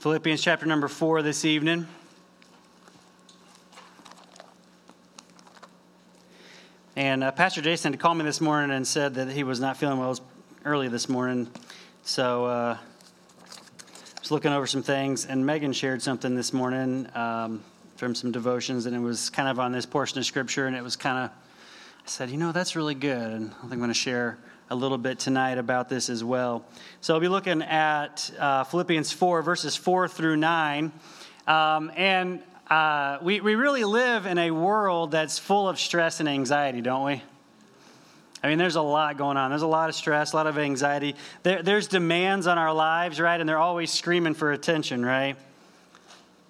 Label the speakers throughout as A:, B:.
A: Philippians chapter number four this evening. And uh, Pastor Jason called me this morning and said that he was not feeling well early this morning. So uh, I was looking over some things, and Megan shared something this morning um, from some devotions, and it was kind of on this portion of Scripture, and it was kind of, I said, you know, that's really good, and I think I'm going to share a little bit tonight about this as well. So I'll be looking at uh, Philippians 4, verses 4 through 9. Um, and uh, we, we really live in a world that's full of stress and anxiety, don't we? I mean, there's a lot going on. There's a lot of stress, a lot of anxiety. There, there's demands on our lives, right? And they're always screaming for attention, right?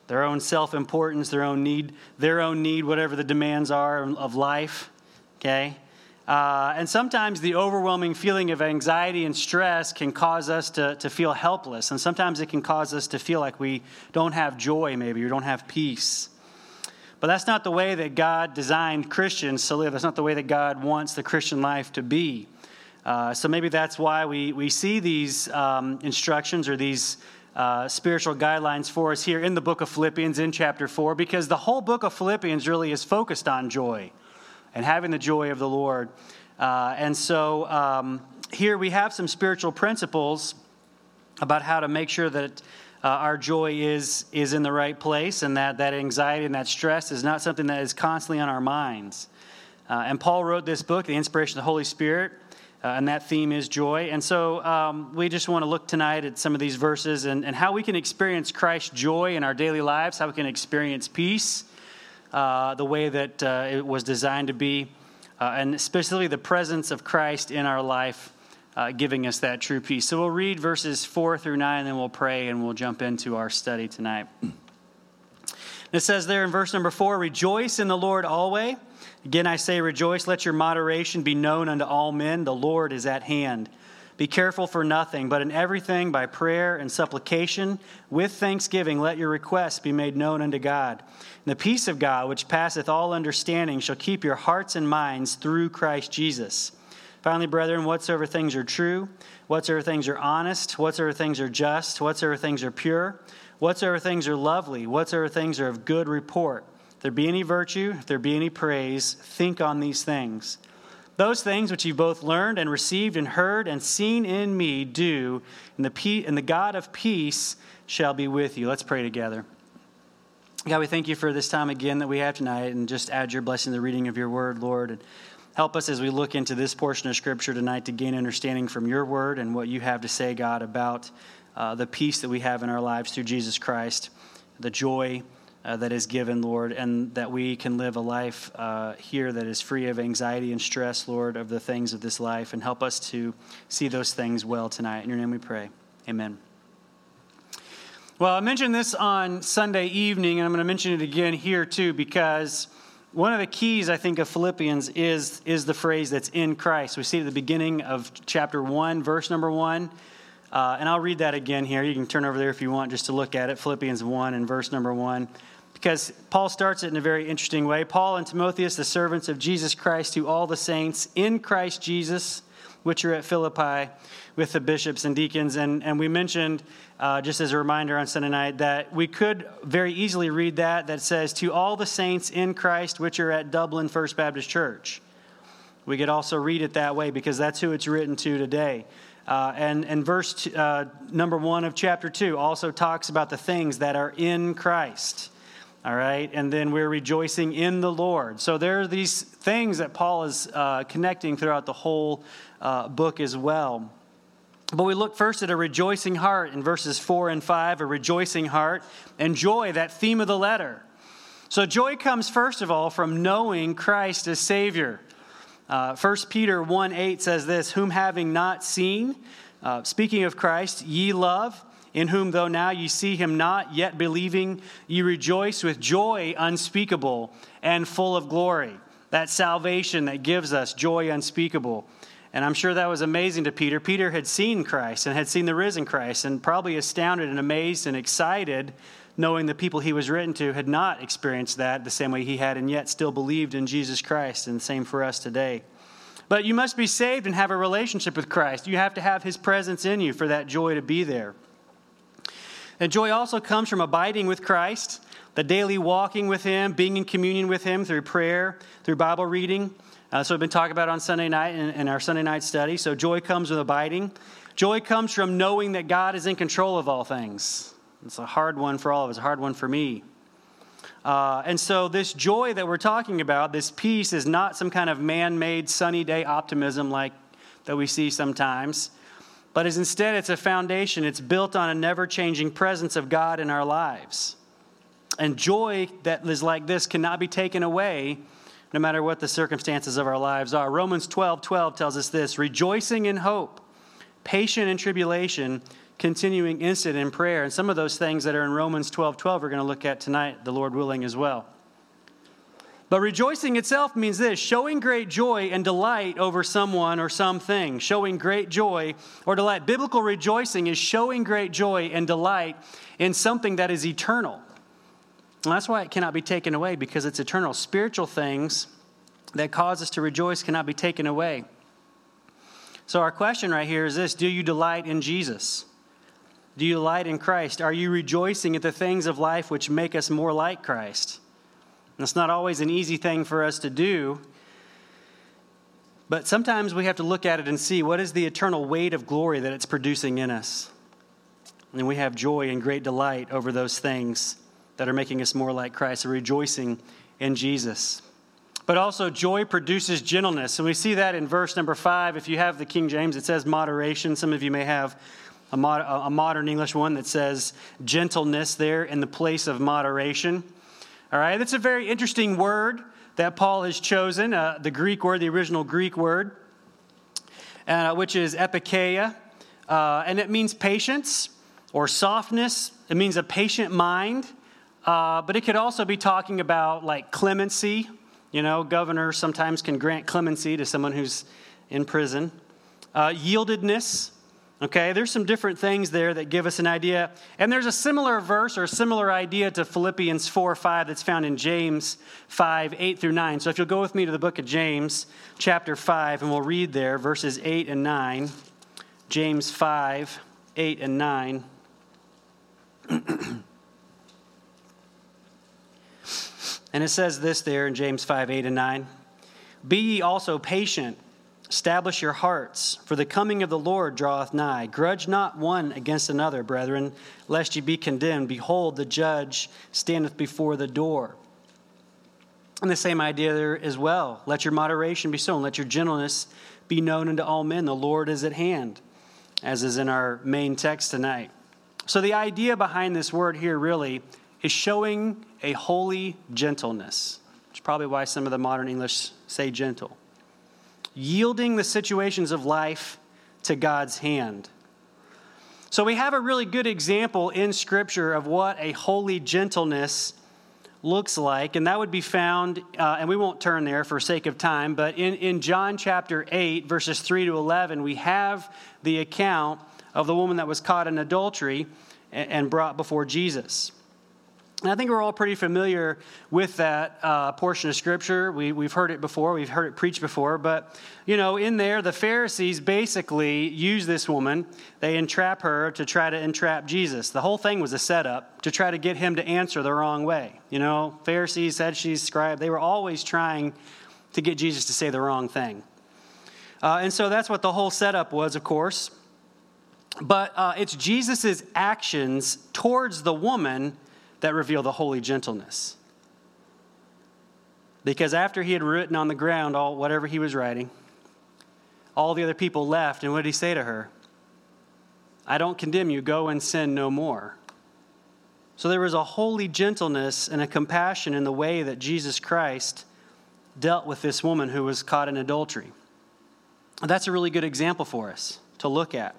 A: Their own self importance, their own need, their own need, whatever the demands are of life, okay? Uh, and sometimes the overwhelming feeling of anxiety and stress can cause us to, to feel helpless. And sometimes it can cause us to feel like we don't have joy, maybe, or don't have peace. But that's not the way that God designed Christians to live. That's not the way that God wants the Christian life to be. Uh, so maybe that's why we, we see these um, instructions or these uh, spiritual guidelines for us here in the book of Philippians in chapter 4, because the whole book of Philippians really is focused on joy and having the joy of the Lord. Uh, and so um, here we have some spiritual principles about how to make sure that uh, our joy is, is in the right place and that that anxiety and that stress is not something that is constantly on our minds. Uh, and Paul wrote this book, The Inspiration of the Holy Spirit, uh, and that theme is joy. And so um, we just want to look tonight at some of these verses and, and how we can experience Christ's joy in our daily lives, how we can experience peace uh, the way that uh, it was designed to be, uh, and especially the presence of Christ in our life, uh, giving us that true peace. So we'll read verses 4 through 9, and then we'll pray and we'll jump into our study tonight. It says there in verse number 4 Rejoice in the Lord always. Again, I say, rejoice. Let your moderation be known unto all men. The Lord is at hand. Be careful for nothing, but in everything by prayer and supplication, with thanksgiving, let your requests be made known unto God. And the peace of God, which passeth all understanding, shall keep your hearts and minds through Christ Jesus. Finally, brethren, whatsoever things are true, whatsoever things are honest, whatsoever things are just, whatsoever things are pure, whatsoever things are lovely, whatsoever things are of good report, if there be any virtue, if there be any praise, think on these things. Those things which you both learned and received and heard and seen in me, do, and the, pe- and the God of peace shall be with you. Let's pray together. God, we thank you for this time again that we have tonight, and just add your blessing to the reading of your word, Lord. And help us as we look into this portion of Scripture tonight to gain understanding from your word and what you have to say, God, about uh, the peace that we have in our lives through Jesus Christ, the joy uh, that is given, Lord, and that we can live a life uh, here that is free of anxiety and stress, Lord, of the things of this life, and help us to see those things well tonight. In your name we pray. Amen. Well, I mentioned this on Sunday evening, and I'm going to mention it again here too, because one of the keys, I think, of Philippians is, is the phrase that's in Christ. We see it at the beginning of chapter 1, verse number 1. Uh, and I'll read that again here. You can turn over there if you want just to look at it. Philippians 1 and verse number 1 because Paul starts it in a very interesting way. Paul and Timotheus, the servants of Jesus Christ, to all the saints in Christ Jesus, which are at Philippi, with the bishops and deacons. And, and we mentioned, uh, just as a reminder on Sunday night, that we could very easily read that, that says, To all the saints in Christ, which are at Dublin First Baptist Church. We could also read it that way because that's who it's written to today. Uh, and, and verse uh, number one of chapter two also talks about the things that are in Christ. All right, and then we're rejoicing in the Lord. So there are these things that Paul is uh, connecting throughout the whole uh, book as well. But we look first at a rejoicing heart in verses 4 and 5, a rejoicing heart, and joy, that theme of the letter. So joy comes first of all from knowing Christ as Savior. Uh, 1 Peter 1 8 says this Whom having not seen, uh, speaking of Christ, ye love, in whom though now ye see him not, yet believing, ye rejoice with joy unspeakable and full of glory. That salvation that gives us joy unspeakable. And I'm sure that was amazing to Peter. Peter had seen Christ and had seen the risen Christ, and probably astounded and amazed and excited knowing the people he was written to had not experienced that the same way he had, and yet still believed in Jesus Christ. And the same for us today. But you must be saved and have a relationship with Christ. You have to have his presence in you for that joy to be there. And joy also comes from abiding with Christ, the daily walking with him, being in communion with him through prayer, through Bible reading. Uh, so we've been talking about on Sunday night in, in our Sunday night study. So joy comes with abiding. Joy comes from knowing that God is in control of all things. It's a hard one for all of us, a hard one for me. Uh, and so, this joy that we're talking about, this peace, is not some kind of man made sunny day optimism like that we see sometimes, but is instead it's a foundation. It's built on a never changing presence of God in our lives. And joy that is like this cannot be taken away no matter what the circumstances of our lives are. Romans 12 12 tells us this rejoicing in hope, patient in tribulation continuing instant in prayer. And some of those things that are in Romans 12 12 we're going to look at tonight, the Lord willing, as well. But rejoicing itself means this showing great joy and delight over someone or something. Showing great joy or delight. Biblical rejoicing is showing great joy and delight in something that is eternal. And that's why it cannot be taken away because it's eternal. Spiritual things that cause us to rejoice cannot be taken away. So, our question right here is this Do you delight in Jesus? Do you delight in Christ? Are you rejoicing at the things of life which make us more like Christ? And it's not always an easy thing for us to do, but sometimes we have to look at it and see what is the eternal weight of glory that it's producing in us. And we have joy and great delight over those things that are making us more like Christ, rejoicing in Jesus. But also, joy produces gentleness. And we see that in verse number five. If you have the King James, it says moderation. Some of you may have a, mod, a modern English one that says gentleness there in the place of moderation. All right, that's a very interesting word that Paul has chosen, uh, the Greek word, the original Greek word, uh, which is epikeia, uh, and it means patience or softness. It means a patient mind, uh, but it could also be talking about like clemency. You know, governors sometimes can grant clemency to someone who's in prison. Uh, yieldedness, Okay, there's some different things there that give us an idea. And there's a similar verse or a similar idea to Philippians 4 5 that's found in James 5 8 through 9. So if you'll go with me to the book of James, chapter 5, and we'll read there verses 8 and 9. James 5 8 and 9. and it says this there in James 5 8 and 9 Be ye also patient Establish your hearts, for the coming of the Lord draweth nigh. Grudge not one against another, brethren, lest ye be condemned. Behold, the judge standeth before the door. And the same idea there as well. Let your moderation be sown, let your gentleness be known unto all men. The Lord is at hand, as is in our main text tonight. So, the idea behind this word here really is showing a holy gentleness, which is probably why some of the modern English say gentle yielding the situations of life to God's hand. So we have a really good example in Scripture of what a holy gentleness looks like, and that would be found, uh, and we won't turn there for sake of time, but in, in John chapter 8, verses 3 to 11, we have the account of the woman that was caught in adultery and, and brought before Jesus. And I think we're all pretty familiar with that uh, portion of Scripture. We, we've heard it before, we've heard it preached before. But, you know, in there, the Pharisees basically use this woman. They entrap her to try to entrap Jesus. The whole thing was a setup to try to get him to answer the wrong way. You know, Pharisees, Sadducees, scribe, they were always trying to get Jesus to say the wrong thing. Uh, and so that's what the whole setup was, of course. But uh, it's Jesus' actions towards the woman that reveal the holy gentleness. Because after he had written on the ground all whatever he was writing, all the other people left, and what did he say to her? I don't condemn you, go and sin no more. So there was a holy gentleness and a compassion in the way that Jesus Christ dealt with this woman who was caught in adultery. That's a really good example for us to look at.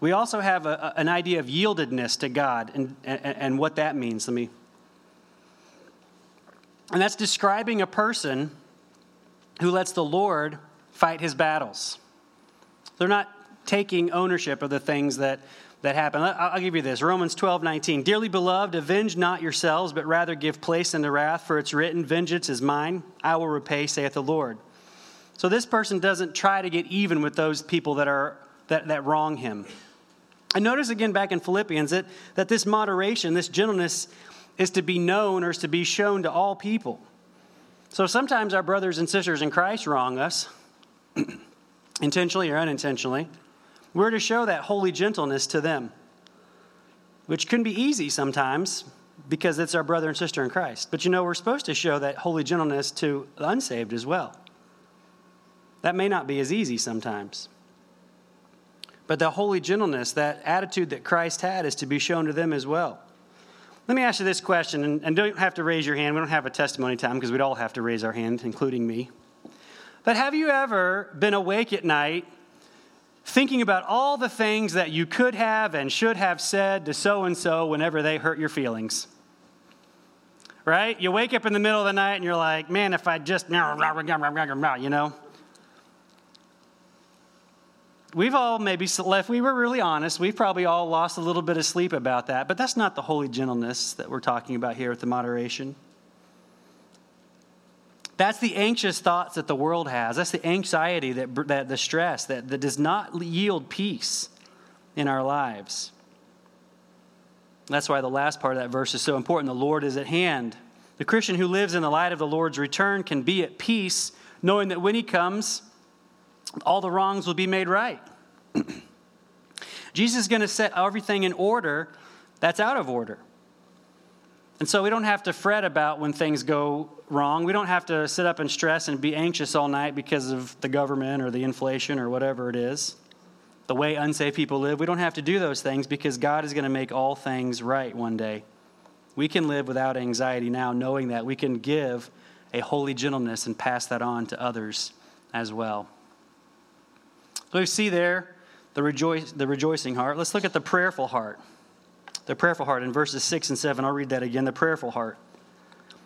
A: We also have a, an idea of yieldedness to God and, and, and what that means. Let me. And that's describing a person who lets the Lord fight his battles. They're not taking ownership of the things that, that happen. I'll give you this Romans 12, 19. Dearly beloved, avenge not yourselves, but rather give place unto wrath, for it's written, Vengeance is mine, I will repay, saith the Lord. So this person doesn't try to get even with those people that, are, that, that wrong him. And notice again back in Philippians that, that this moderation, this gentleness, is to be known or is to be shown to all people. So sometimes our brothers and sisters in Christ wrong us, intentionally or unintentionally. We're to show that holy gentleness to them, which can be easy sometimes because it's our brother and sister in Christ. But you know, we're supposed to show that holy gentleness to the unsaved as well. That may not be as easy sometimes. But the holy gentleness, that attitude that Christ had, is to be shown to them as well. Let me ask you this question, and, and don't have to raise your hand. We don't have a testimony time because we'd all have to raise our hand, including me. But have you ever been awake at night thinking about all the things that you could have and should have said to so and so whenever they hurt your feelings? Right? You wake up in the middle of the night and you're like, man, if I just, you know? We've all maybe, left, we were really honest, we've probably all lost a little bit of sleep about that, but that's not the holy gentleness that we're talking about here with the moderation. That's the anxious thoughts that the world has. That's the anxiety, that, that the stress that, that does not yield peace in our lives. That's why the last part of that verse is so important. The Lord is at hand. The Christian who lives in the light of the Lord's return can be at peace, knowing that when he comes, all the wrongs will be made right. Jesus is going to set everything in order that's out of order. And so we don't have to fret about when things go wrong. We don't have to sit up and stress and be anxious all night because of the government or the inflation or whatever it is. The way unsafe people live, we don't have to do those things because God is going to make all things right one day. We can live without anxiety now, knowing that we can give a holy gentleness and pass that on to others as well. So we see there the, rejoice, the rejoicing heart. Let's look at the prayerful heart the prayerful heart in verses 6 and 7. I'll read that again. The prayerful heart.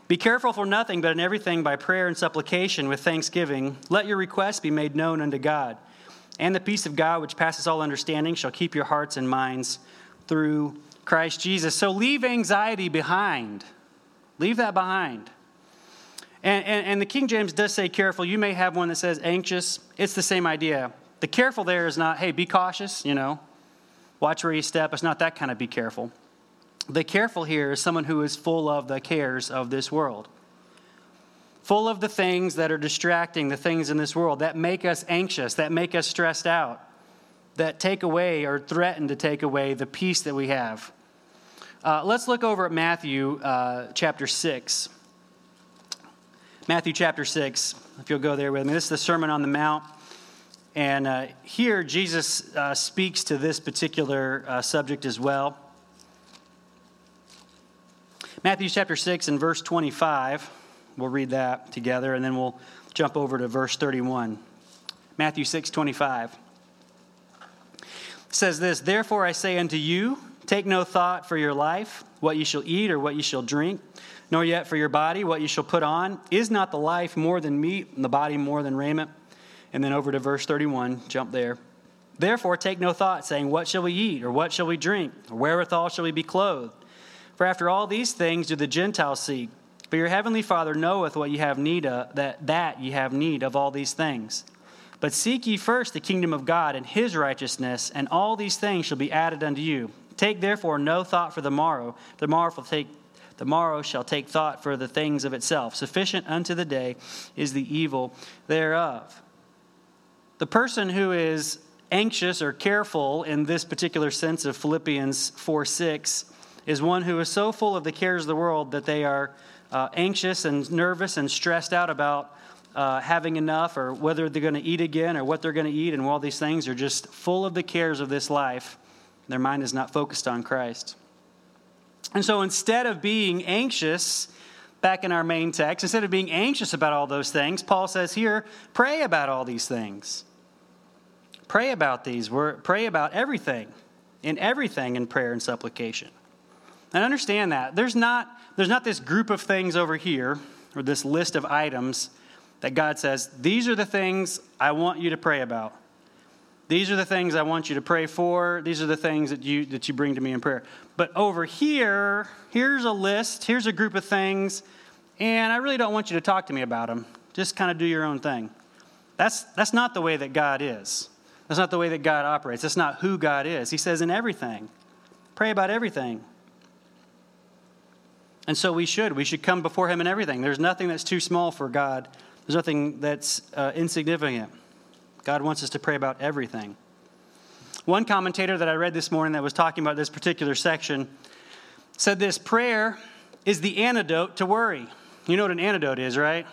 A: Be careful for nothing, but in everything by prayer and supplication with thanksgiving, let your requests be made known unto God. And the peace of God, which passes all understanding, shall keep your hearts and minds through Christ Jesus. So leave anxiety behind. Leave that behind. And, and, and, the King James does say careful. You may have one that says anxious. It's the same idea. The careful there is not, hey, be cautious, you know, Watch where you step. It's not that kind of be careful. The careful here is someone who is full of the cares of this world, full of the things that are distracting, the things in this world that make us anxious, that make us stressed out, that take away or threaten to take away the peace that we have. Uh, let's look over at Matthew uh, chapter 6. Matthew chapter 6, if you'll go there with me. This is the Sermon on the Mount. And uh, here, Jesus uh, speaks to this particular uh, subject as well. Matthew chapter 6 and verse 25. We'll read that together, and then we'll jump over to verse 31. Matthew 6 25 says this Therefore I say unto you, take no thought for your life, what you shall eat or what you shall drink, nor yet for your body, what you shall put on. Is not the life more than meat, and the body more than raiment? And then over to verse 31, jump there. Therefore, take no thought, saying, What shall we eat, or what shall we drink, or wherewithal shall we be clothed? For after all these things do the Gentiles seek. But your heavenly Father knoweth what ye have need of, that, that ye have need of all these things. But seek ye first the kingdom of God and his righteousness, and all these things shall be added unto you. Take therefore no thought for the morrow. The morrow will take the morrow shall take thought for the things of itself. Sufficient unto the day is the evil thereof. The person who is anxious or careful in this particular sense of Philippians 4 6 is one who is so full of the cares of the world that they are uh, anxious and nervous and stressed out about uh, having enough or whether they're going to eat again or what they're going to eat, and all these things are just full of the cares of this life. Their mind is not focused on Christ. And so instead of being anxious, back in our main text, instead of being anxious about all those things, Paul says here, pray about all these things. Pray about these. Pray about everything, in everything in prayer and supplication. And understand that. There's not, there's not this group of things over here, or this list of items that God says, these are the things I want you to pray about. These are the things I want you to pray for. These are the things that you, that you bring to me in prayer. But over here, here's a list, here's a group of things, and I really don't want you to talk to me about them. Just kind of do your own thing. That's, that's not the way that God is. That's not the way that God operates. That's not who God is. He says, in everything, pray about everything. And so we should. We should come before Him in everything. There's nothing that's too small for God, there's nothing that's uh, insignificant. God wants us to pray about everything. One commentator that I read this morning that was talking about this particular section said this prayer is the antidote to worry. You know what an antidote is, right?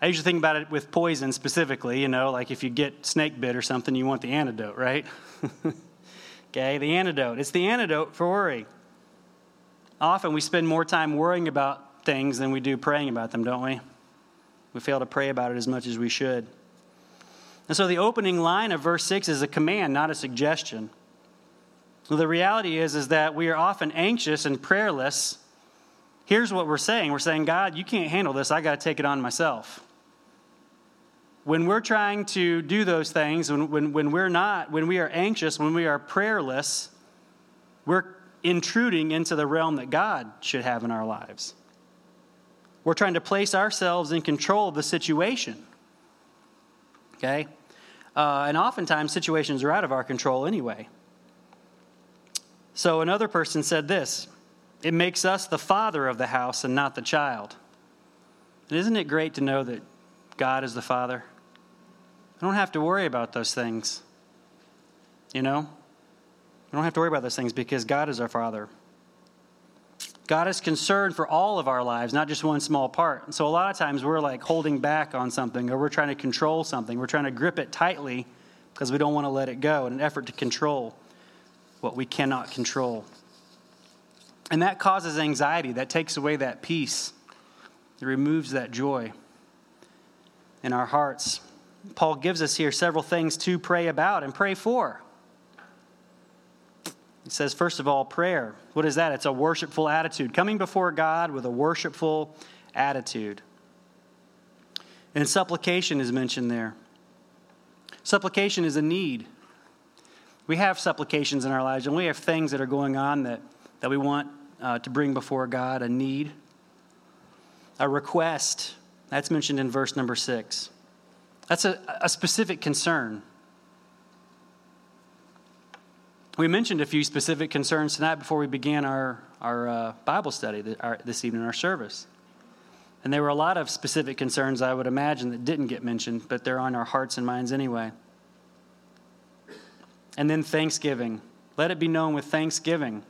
A: I usually think about it with poison specifically, you know, like if you get snake bit or something, you want the antidote, right? okay, the antidote. It's the antidote for worry. Often we spend more time worrying about things than we do praying about them, don't we? We fail to pray about it as much as we should. And so the opening line of verse 6 is a command, not a suggestion. The reality is, is that we are often anxious and prayerless. Here's what we're saying we're saying, God, you can't handle this. I got to take it on myself. When we're trying to do those things, when, when, when we're not, when we are anxious, when we are prayerless, we're intruding into the realm that God should have in our lives. We're trying to place ourselves in control of the situation okay? Uh, and oftentimes, situations are out of our control anyway. So another person said this it makes us the father of the house and not the child. And isn't it great to know that God is the father? I don't have to worry about those things. You know? I don't have to worry about those things because God is our father. God is concerned for all of our lives, not just one small part. And so a lot of times we're like holding back on something or we're trying to control something. We're trying to grip it tightly because we don't want to let it go in an effort to control what we cannot control. And that causes anxiety. That takes away that peace. It removes that joy in our hearts. Paul gives us here several things to pray about and pray for. He says, first of all, prayer. What is that? It's a worshipful attitude, coming before God with a worshipful attitude. And supplication is mentioned there. Supplication is a need. We have supplications in our lives, and we have things that are going on that, that we want uh, to bring before God a need, a request. That's mentioned in verse number six. That's a, a specific concern. We mentioned a few specific concerns tonight before we began our, our uh, Bible study this evening, our service. And there were a lot of specific concerns, I would imagine, that didn't get mentioned, but they're on our hearts and minds anyway. And then thanksgiving. Let it be known with thanksgiving.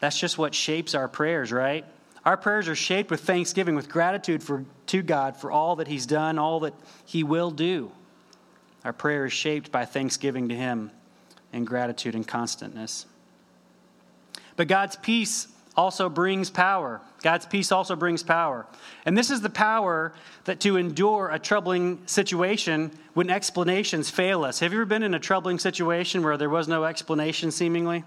A: That's just what shapes our prayers, right? Our prayers are shaped with thanksgiving, with gratitude for, to God for all that He's done, all that He will do. Our prayer is shaped by thanksgiving to Him and gratitude and constantness. But God's peace also brings power. God's peace also brings power. And this is the power that to endure a troubling situation when explanations fail us. Have you ever been in a troubling situation where there was no explanation seemingly?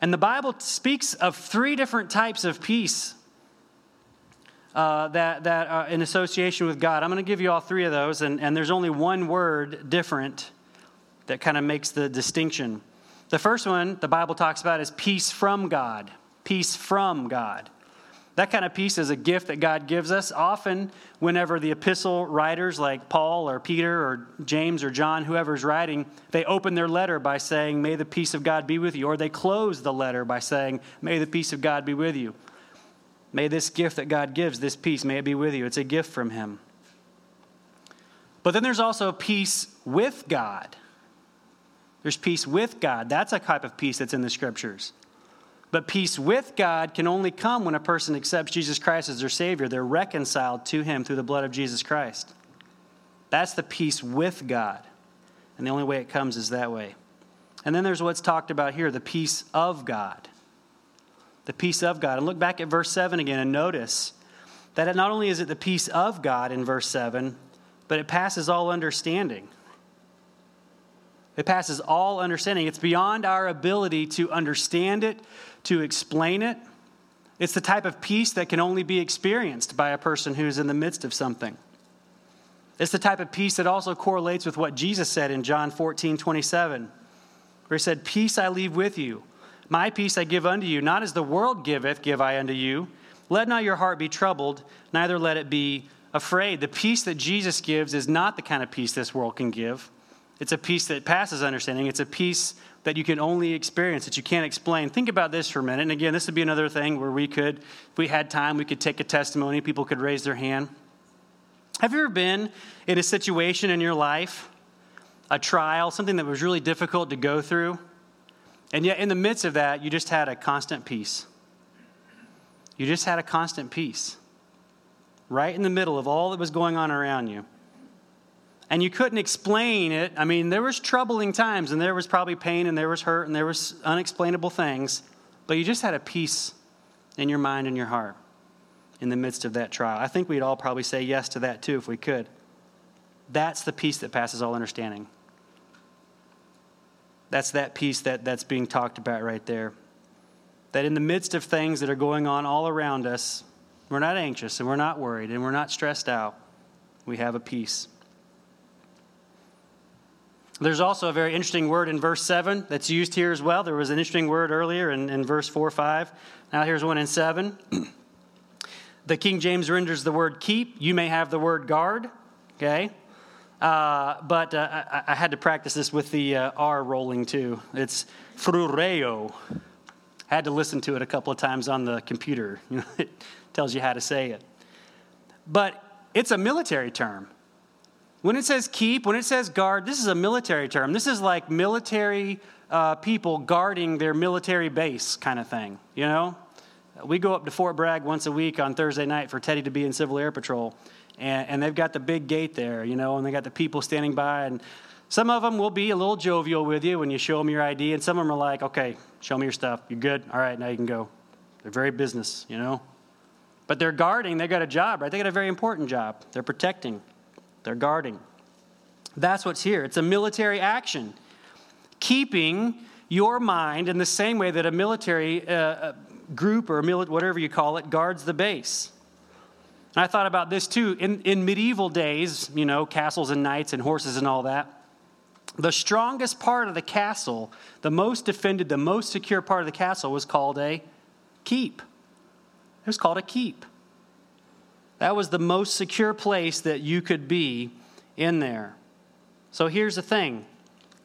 A: And the Bible speaks of three different types of peace uh, that, that uh, in association with God. I'm going to give you all three of those, and, and there's only one word different that kind of makes the distinction. The first one the Bible talks about is peace from God. Peace from God. That kind of peace is a gift that God gives us. Often, whenever the epistle writers like Paul or Peter or James or John, whoever's writing, they open their letter by saying, May the peace of God be with you. Or they close the letter by saying, May the peace of God be with you. May this gift that God gives, this peace, may it be with you. It's a gift from Him. But then there's also peace with God. There's peace with God. That's a type of peace that's in the scriptures. But peace with God can only come when a person accepts Jesus Christ as their Savior. They're reconciled to Him through the blood of Jesus Christ. That's the peace with God. And the only way it comes is that way. And then there's what's talked about here the peace of God. The peace of God. And look back at verse 7 again and notice that not only is it the peace of God in verse 7, but it passes all understanding. It passes all understanding. It's beyond our ability to understand it, to explain it. It's the type of peace that can only be experienced by a person who's in the midst of something. It's the type of peace that also correlates with what Jesus said in John 14, 27, where he said, Peace I leave with you. My peace I give unto you, not as the world giveth, give I unto you. Let not your heart be troubled, neither let it be afraid. The peace that Jesus gives is not the kind of peace this world can give. It's a peace that passes understanding. It's a peace that you can only experience, that you can't explain. Think about this for a minute. And again, this would be another thing where we could, if we had time, we could take a testimony, people could raise their hand. Have you ever been in a situation in your life, a trial, something that was really difficult to go through, and yet in the midst of that, you just had a constant peace? You just had a constant peace right in the middle of all that was going on around you. And you couldn't explain it. I mean, there was troubling times and there was probably pain and there was hurt and there was unexplainable things, but you just had a peace in your mind and your heart in the midst of that trial. I think we'd all probably say yes to that too if we could. That's the peace that passes all understanding. That's that piece that, that's being talked about right there. That in the midst of things that are going on all around us, we're not anxious and we're not worried and we're not stressed out. We have a peace. There's also a very interesting word in verse 7 that's used here as well. There was an interesting word earlier in, in verse 4 5. Now here's one in 7. the King James renders the word keep. You may have the word guard, okay? Uh, but uh, I, I, had to practice this with the uh, R rolling too. It's phroureo. Had to listen to it a couple of times on the computer. It tells you how to say it. But it's a military term. When it says keep, when it says guard, this is a military term. This is like military uh, people guarding their military base kind of thing, you know? We go up to Fort Bragg once a week on Thursday night for Teddy to be in Civil Air Patrol. And, and they've got the big gate there, you know, and they got the people standing by. And some of them will be a little jovial with you when you show them your ID. And some of them are like, okay, show me your stuff. You're good? All right, now you can go. They're very business, you know? But they're guarding, they got a job, right? They got a very important job. They're protecting, they're guarding. That's what's here. It's a military action. Keeping your mind in the same way that a military uh, uh group or mili- whatever you call it guards the base. And I thought about this too. In, in medieval days, you know, castles and knights and horses and all that, the strongest part of the castle, the most defended, the most secure part of the castle was called a keep. It was called a keep. That was the most secure place that you could be in there. So here's the thing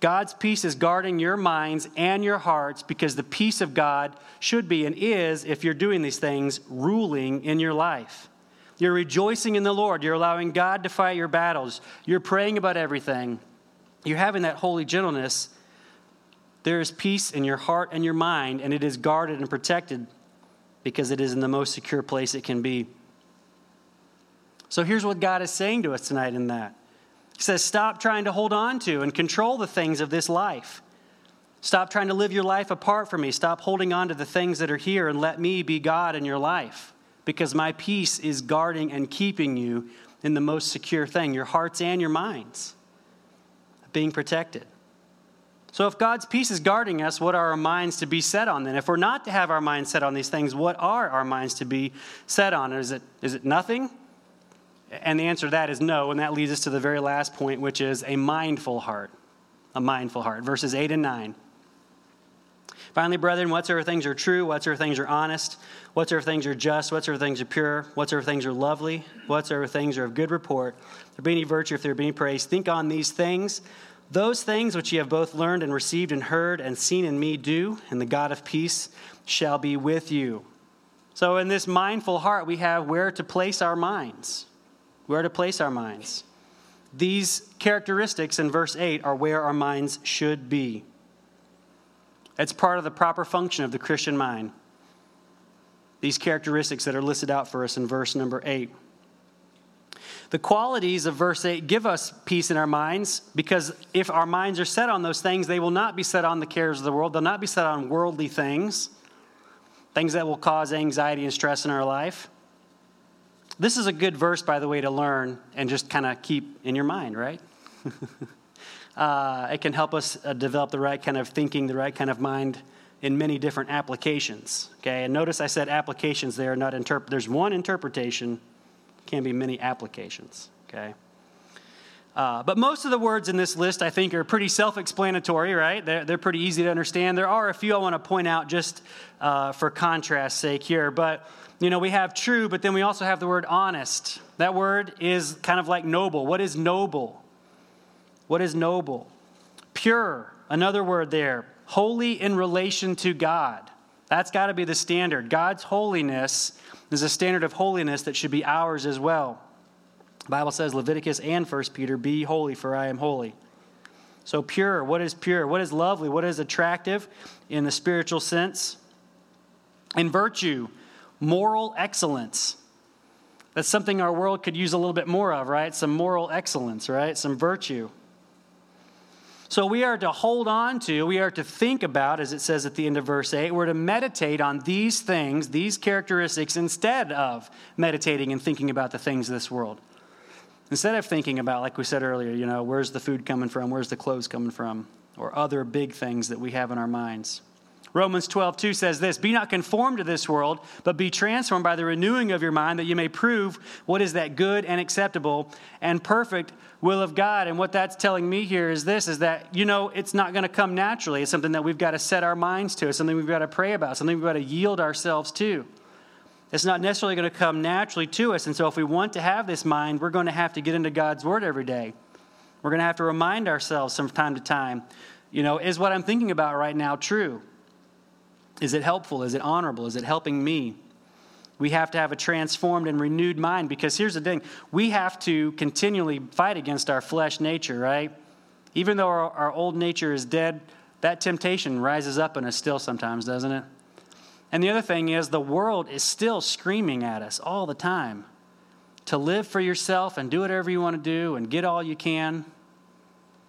A: God's peace is guarding your minds and your hearts because the peace of God should be and is, if you're doing these things, ruling in your life. You're rejoicing in the Lord. You're allowing God to fight your battles. You're praying about everything. You're having that holy gentleness. There is peace in your heart and your mind, and it is guarded and protected because it is in the most secure place it can be. So here's what God is saying to us tonight in that. He says, Stop trying to hold on to and control the things of this life. Stop trying to live your life apart from me. Stop holding on to the things that are here and let me be God in your life because my peace is guarding and keeping you in the most secure thing your hearts and your minds being protected. So, if God's peace is guarding us, what are our minds to be set on then? If we're not to have our minds set on these things, what are our minds to be set on? Is it, is it nothing? And the answer to that is no. And that leads us to the very last point, which is a mindful heart. A mindful heart. Verses 8 and 9. Finally, brethren, whatsoever things are true, whatsoever things are honest, whatsoever things are just, whatsoever things are pure, whatsoever things are lovely, whatsoever things are of good report, if there be any virtue, if there be any praise, think on these things. Those things which ye have both learned and received and heard and seen in me do, and the God of peace shall be with you. So, in this mindful heart, we have where to place our minds. Where to place our minds. These characteristics in verse 8 are where our minds should be. It's part of the proper function of the Christian mind. These characteristics that are listed out for us in verse number 8. The qualities of verse 8 give us peace in our minds because if our minds are set on those things, they will not be set on the cares of the world. They'll not be set on worldly things. things that will cause anxiety and stress in our life. This is a good verse, by the way, to learn and just kind of keep in your mind, right? uh, it can help us uh, develop the right kind of thinking, the right kind of mind in many different applications. Okay, and notice I said applications there, not interpret. There's one interpretation, can be many applications. Okay. Uh, but most of the words in this list, I think, are pretty self explanatory, right? They're, they're pretty easy to understand. There are a few I want to point out just uh, for contrast's sake here. But, you know, we have true, but then we also have the word honest. That word is kind of like noble. What is noble? What is noble? Pure, another word there. Holy in relation to God. That's got to be the standard. God's holiness is a standard of holiness that should be ours as well. The Bible says, Leviticus and 1 Peter, be holy, for I am holy. So, pure, what is pure? What is lovely? What is attractive in the spiritual sense? In virtue, moral excellence. That's something our world could use a little bit more of, right? Some moral excellence, right? Some virtue. So we are to hold on to, we are to think about, as it says at the end of verse 8, we're to meditate on these things, these characteristics, instead of meditating and thinking about the things of this world. Instead of thinking about, like we said earlier, you know, where's the food coming from, where's the clothes coming from, or other big things that we have in our minds. Romans 12, 2 says this Be not conformed to this world, but be transformed by the renewing of your mind, that you may prove what is that good and acceptable and perfect will of God. And what that's telling me here is this is that, you know, it's not going to come naturally. It's something that we've got to set our minds to, it's something we've got to pray about, something we've got to yield ourselves to. It's not necessarily going to come naturally to us. And so, if we want to have this mind, we're going to have to get into God's Word every day. We're going to have to remind ourselves from time to time, you know, is what I'm thinking about right now true? Is it helpful? Is it honorable? Is it helping me? We have to have a transformed and renewed mind because here's the thing we have to continually fight against our flesh nature, right? Even though our, our old nature is dead, that temptation rises up in us still sometimes, doesn't it? And the other thing is, the world is still screaming at us all the time to live for yourself and do whatever you want to do and get all you can.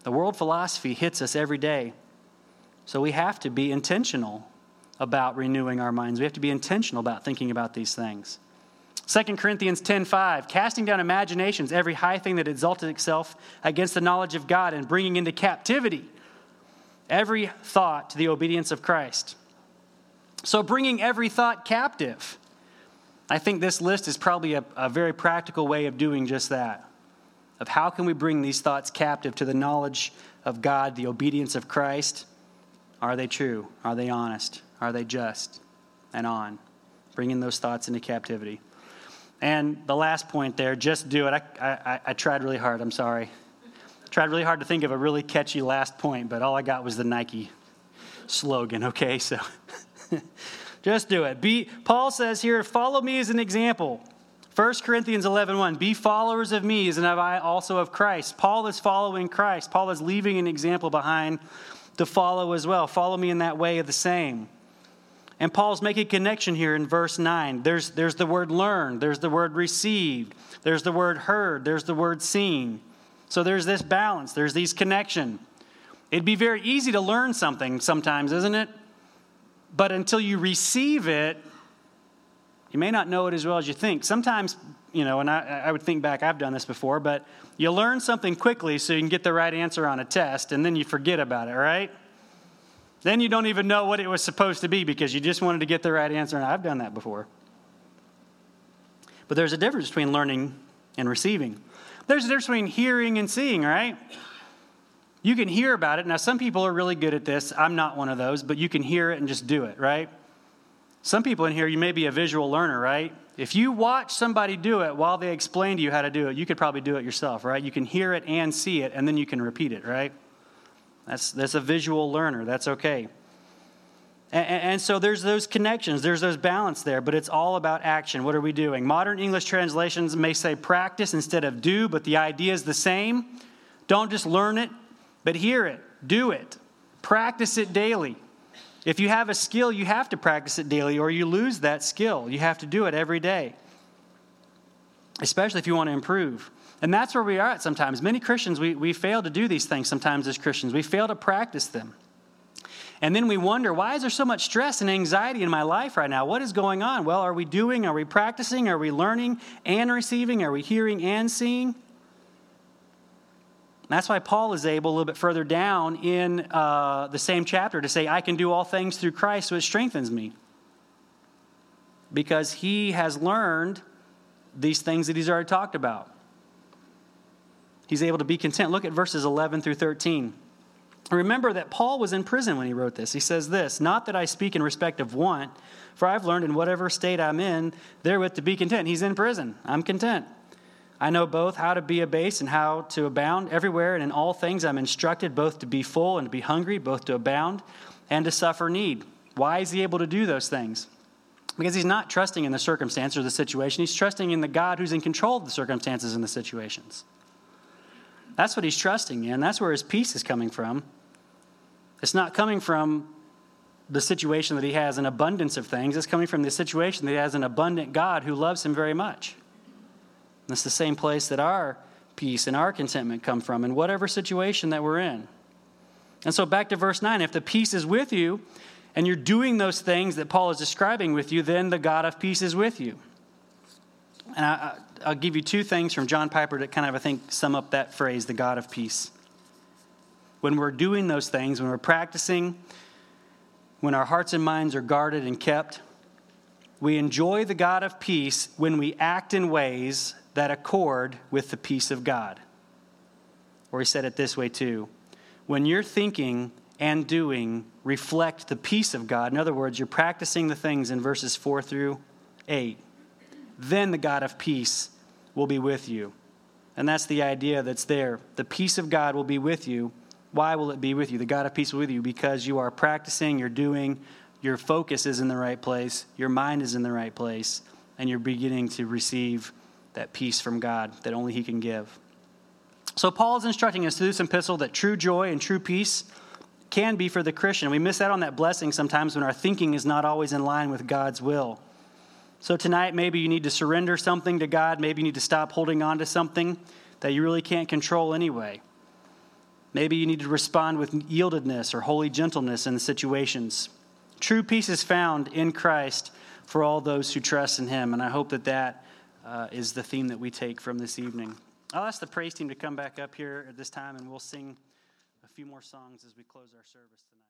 A: The world philosophy hits us every day. So we have to be intentional about renewing our minds. We have to be intentional about thinking about these things. 2 Corinthians 10:5 casting down imaginations every high thing that exalted itself against the knowledge of God and bringing into captivity every thought to the obedience of Christ. So, bringing every thought captive. I think this list is probably a, a, very practical way of doing just that. Of how can we bring these thoughts captive to the knowledge of God, the obedience of Christ? Are they true? Are they honest? Are they just? And on. Bringing those thoughts into captivity. And the last point there, just do it. I, I, I tried really hard, I'm sorry. I tried really hard to think of a really catchy last point, but all I got was the Nike slogan, okay? So. Just do it. Be, Paul says here, follow me as an example. 1 Corinthians 11 1, be followers of me as and I also of Christ. Paul is following Christ. Paul is leaving an example behind to follow as well. Follow me in that way of the same. And Paul's making connection here in verse 9. There's, there's the word learned, there's the word received, there's the word heard, there's the word seen. So there's this balance, there's these connection. It'd be very easy to learn something sometimes, isn't it? but until you receive it, you may not know it as well as you think. Sometimes, you know, and I, I, would think back, I've done this before, but you learn something quickly so you can get the right answer on a test, and then you forget about it, right? Then you don't even know what it was supposed to be because you just wanted to get the right answer, and I've done that before. But there's a difference between learning and receiving. There's a difference between hearing and seeing, right? You can hear about it. Now, some people are really good at this. I'm not one of those, but you can hear it and just do it, right? Some people in here, you may be a visual learner, right? If you watch somebody do it while they explain to you how to do it, you could probably do it yourself, right? You can hear it and see it, and then you can repeat it, right? That's, that's a visual learner. That's okay. And, and, so there's those connections, there's those balance there, but it's all about action. What are we doing? Modern English translations may say practice instead of do, but the idea is the same. Don't just learn it, but hear it, do it, practice it daily. If you have a skill, you have to practice it daily or you lose that skill. You have to do it every day, especially if you want to improve. And that's where we are at sometimes. Many Christians, we, we fail to do these things sometimes as Christians. We fail to practice them. And then we wonder, why is there so much stress and anxiety in my life right now? What is going on? Well, are we doing, are we practicing, are we learning and receiving, are we hearing and seeing? That's why Paul is able a little bit further down in uh, the same chapter to say, I can do all things through Christ, it strengthens me. Because he has learned these things that he's already talked about. He's able to be content. Look at verses 11 through 13. Remember that Paul was in prison when he wrote this. He says this Not that I speak in respect of want, for I've learned in whatever state I'm in, therewith to be content. He's in prison. I'm content. I know both how to be abased and how to abound. Everywhere and in all things I'm instructed both to be full and to be hungry, both to abound and to suffer need. Why is he able to do those things? Because he's not trusting in the circumstance or the situation. He's trusting in the God who's in control of the circumstances and the situations. That's what he's trusting in. That's where his peace is coming from. It's not coming from the situation that he has an abundance of things. It's coming from the situation that he has an abundant God who loves him very much. And it's the same place that our peace and our contentment come from in whatever situation that we're in. And so back to verse 9 if the peace is with you and you're doing those things that Paul is describing with you, then the God of peace is with you. And I, will give you two things from John Piper that kind of, I think, sum up that phrase, the God of peace when we're doing those things, when we're practicing, when our hearts and minds are guarded and kept, we enjoy the God of peace when we act in ways that accord with the peace of God. Or he said it this way too when you're thinking and doing reflect the peace of God, in other words, you're practicing the things in verses 4 through 8, then the God of peace will be with you. And that's the idea that's there. The peace of God will be with you why will it be with you? The God of peace will be with you because you are practicing, you're doing, your focus is in the right place, your mind is in the right place, and you're beginning to receive that peace from God that only He can give. So, Paul is instructing us through this epistle that true joy and true peace can be for the Christian. We miss out on that blessing sometimes when our thinking is not always in line with God's will. So, tonight, maybe you need to surrender something to God. Maybe you need to stop holding on to something that you really can't control anyway. Maybe you need to respond with yieldedness or holy gentleness in the situations. True peace is found in Christ for all those who trust in Him, and I hope that that uh, is the theme that we take from this evening. I'll ask the praise team to come back up here at this time, and we'll sing a few more songs as we close our service tonight.